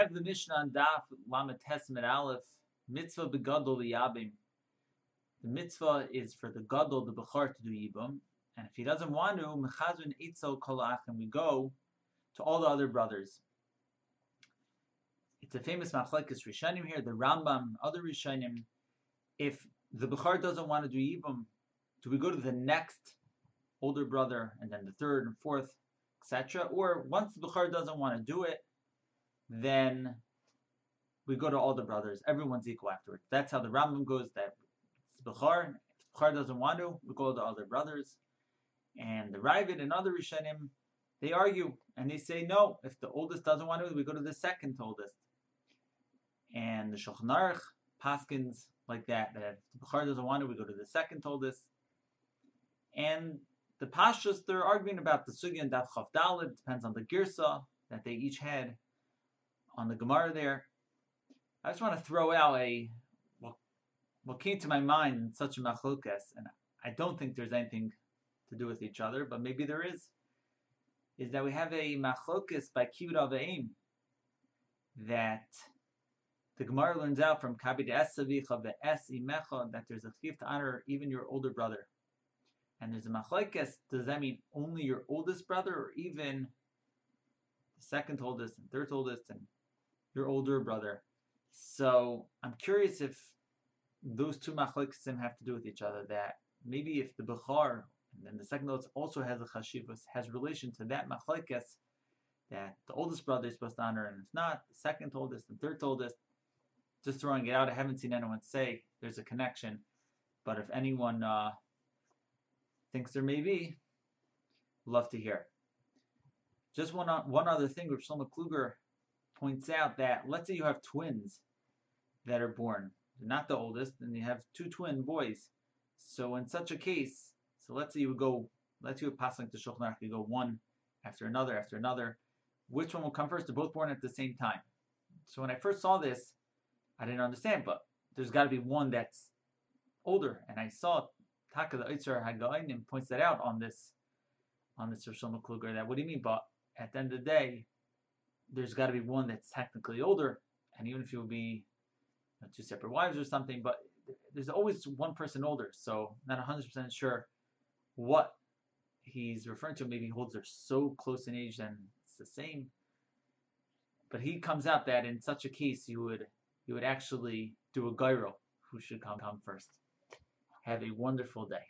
have the Mishnah on Daf Lamed Tesmet Aleph Mitzvah begadol liyabim. The mitzvah is for the gadol, the bechar, to do yibum, and if he doesn't want to, mechazun itzel kolach, and we go to all the other brothers. It's a famous machlekes rishonim here. The Rambam, other rishonim. If the bechar doesn't want to do yibum, do we go to the next older brother and then the third and fourth, etc.? Or once the bechar doesn't want to do it, then we go to all the brothers. Everyone's equal afterwards. That's how the Rambam goes. That Bechar, if Bechar doesn't want to, we go to all other brothers. And the Raavad and other Rishonim, they argue and they say no. If the oldest doesn't want to, we go to the second oldest. And the Shulchan Aruch paskins like that. That if the Bechar doesn't want to, we go to the second oldest. And the Pashas, they're arguing about the Sugi and Daf Chav Dalit. Depends on the Girsa that they each had on the Gemara there. I just want to throw out a what, what came to my mind in such a machlokas, and I don't think there's anything to do with each other, but maybe there is. Is that we have a machlokas by Kivud Aveim that the Gemara learns out from Kabid Esavicha Es Imecha that there's a chiv to honor even your older brother. And there's a machlokes. Does that mean only your oldest brother, or even the second oldest and third oldest, and your older brother. So I'm curious if those two machloksim have to do with each other. That maybe if the Bukhar and then the second oldest also has a chashivas has relation to that machlokes that the oldest brother is supposed to honor, and if not, the second oldest and third oldest. Just throwing it out. I haven't seen anyone say there's a connection, but if anyone uh, thinks there may be, love to hear. Just one one other thing, Rav Shlomo Kluger points out that let's say you have twins that are born, They're not the oldest, and you have two twin boys. So in such a case, so let's say you would go, let's say you would pass like the Shulchan Aruch, you go one after another after another. Which one will come first? They're both born at the same time. So when I first saw this, I didn't understand, but there's got to be one that's older, and I saw Taka the Itzer Hagainim points that out on this on this Rosh Kluger. That what do you mean? But at the end of the day, there's got to be one that's technically older, and even if you would be you know, two separate wives or something, but there's always one person older, so not 100% sure what he's referring to. Maybe holds are so close in age and it's the same. But he comes out that in such a case you would you would actually do a goral who should come come first. Have a wonderful day.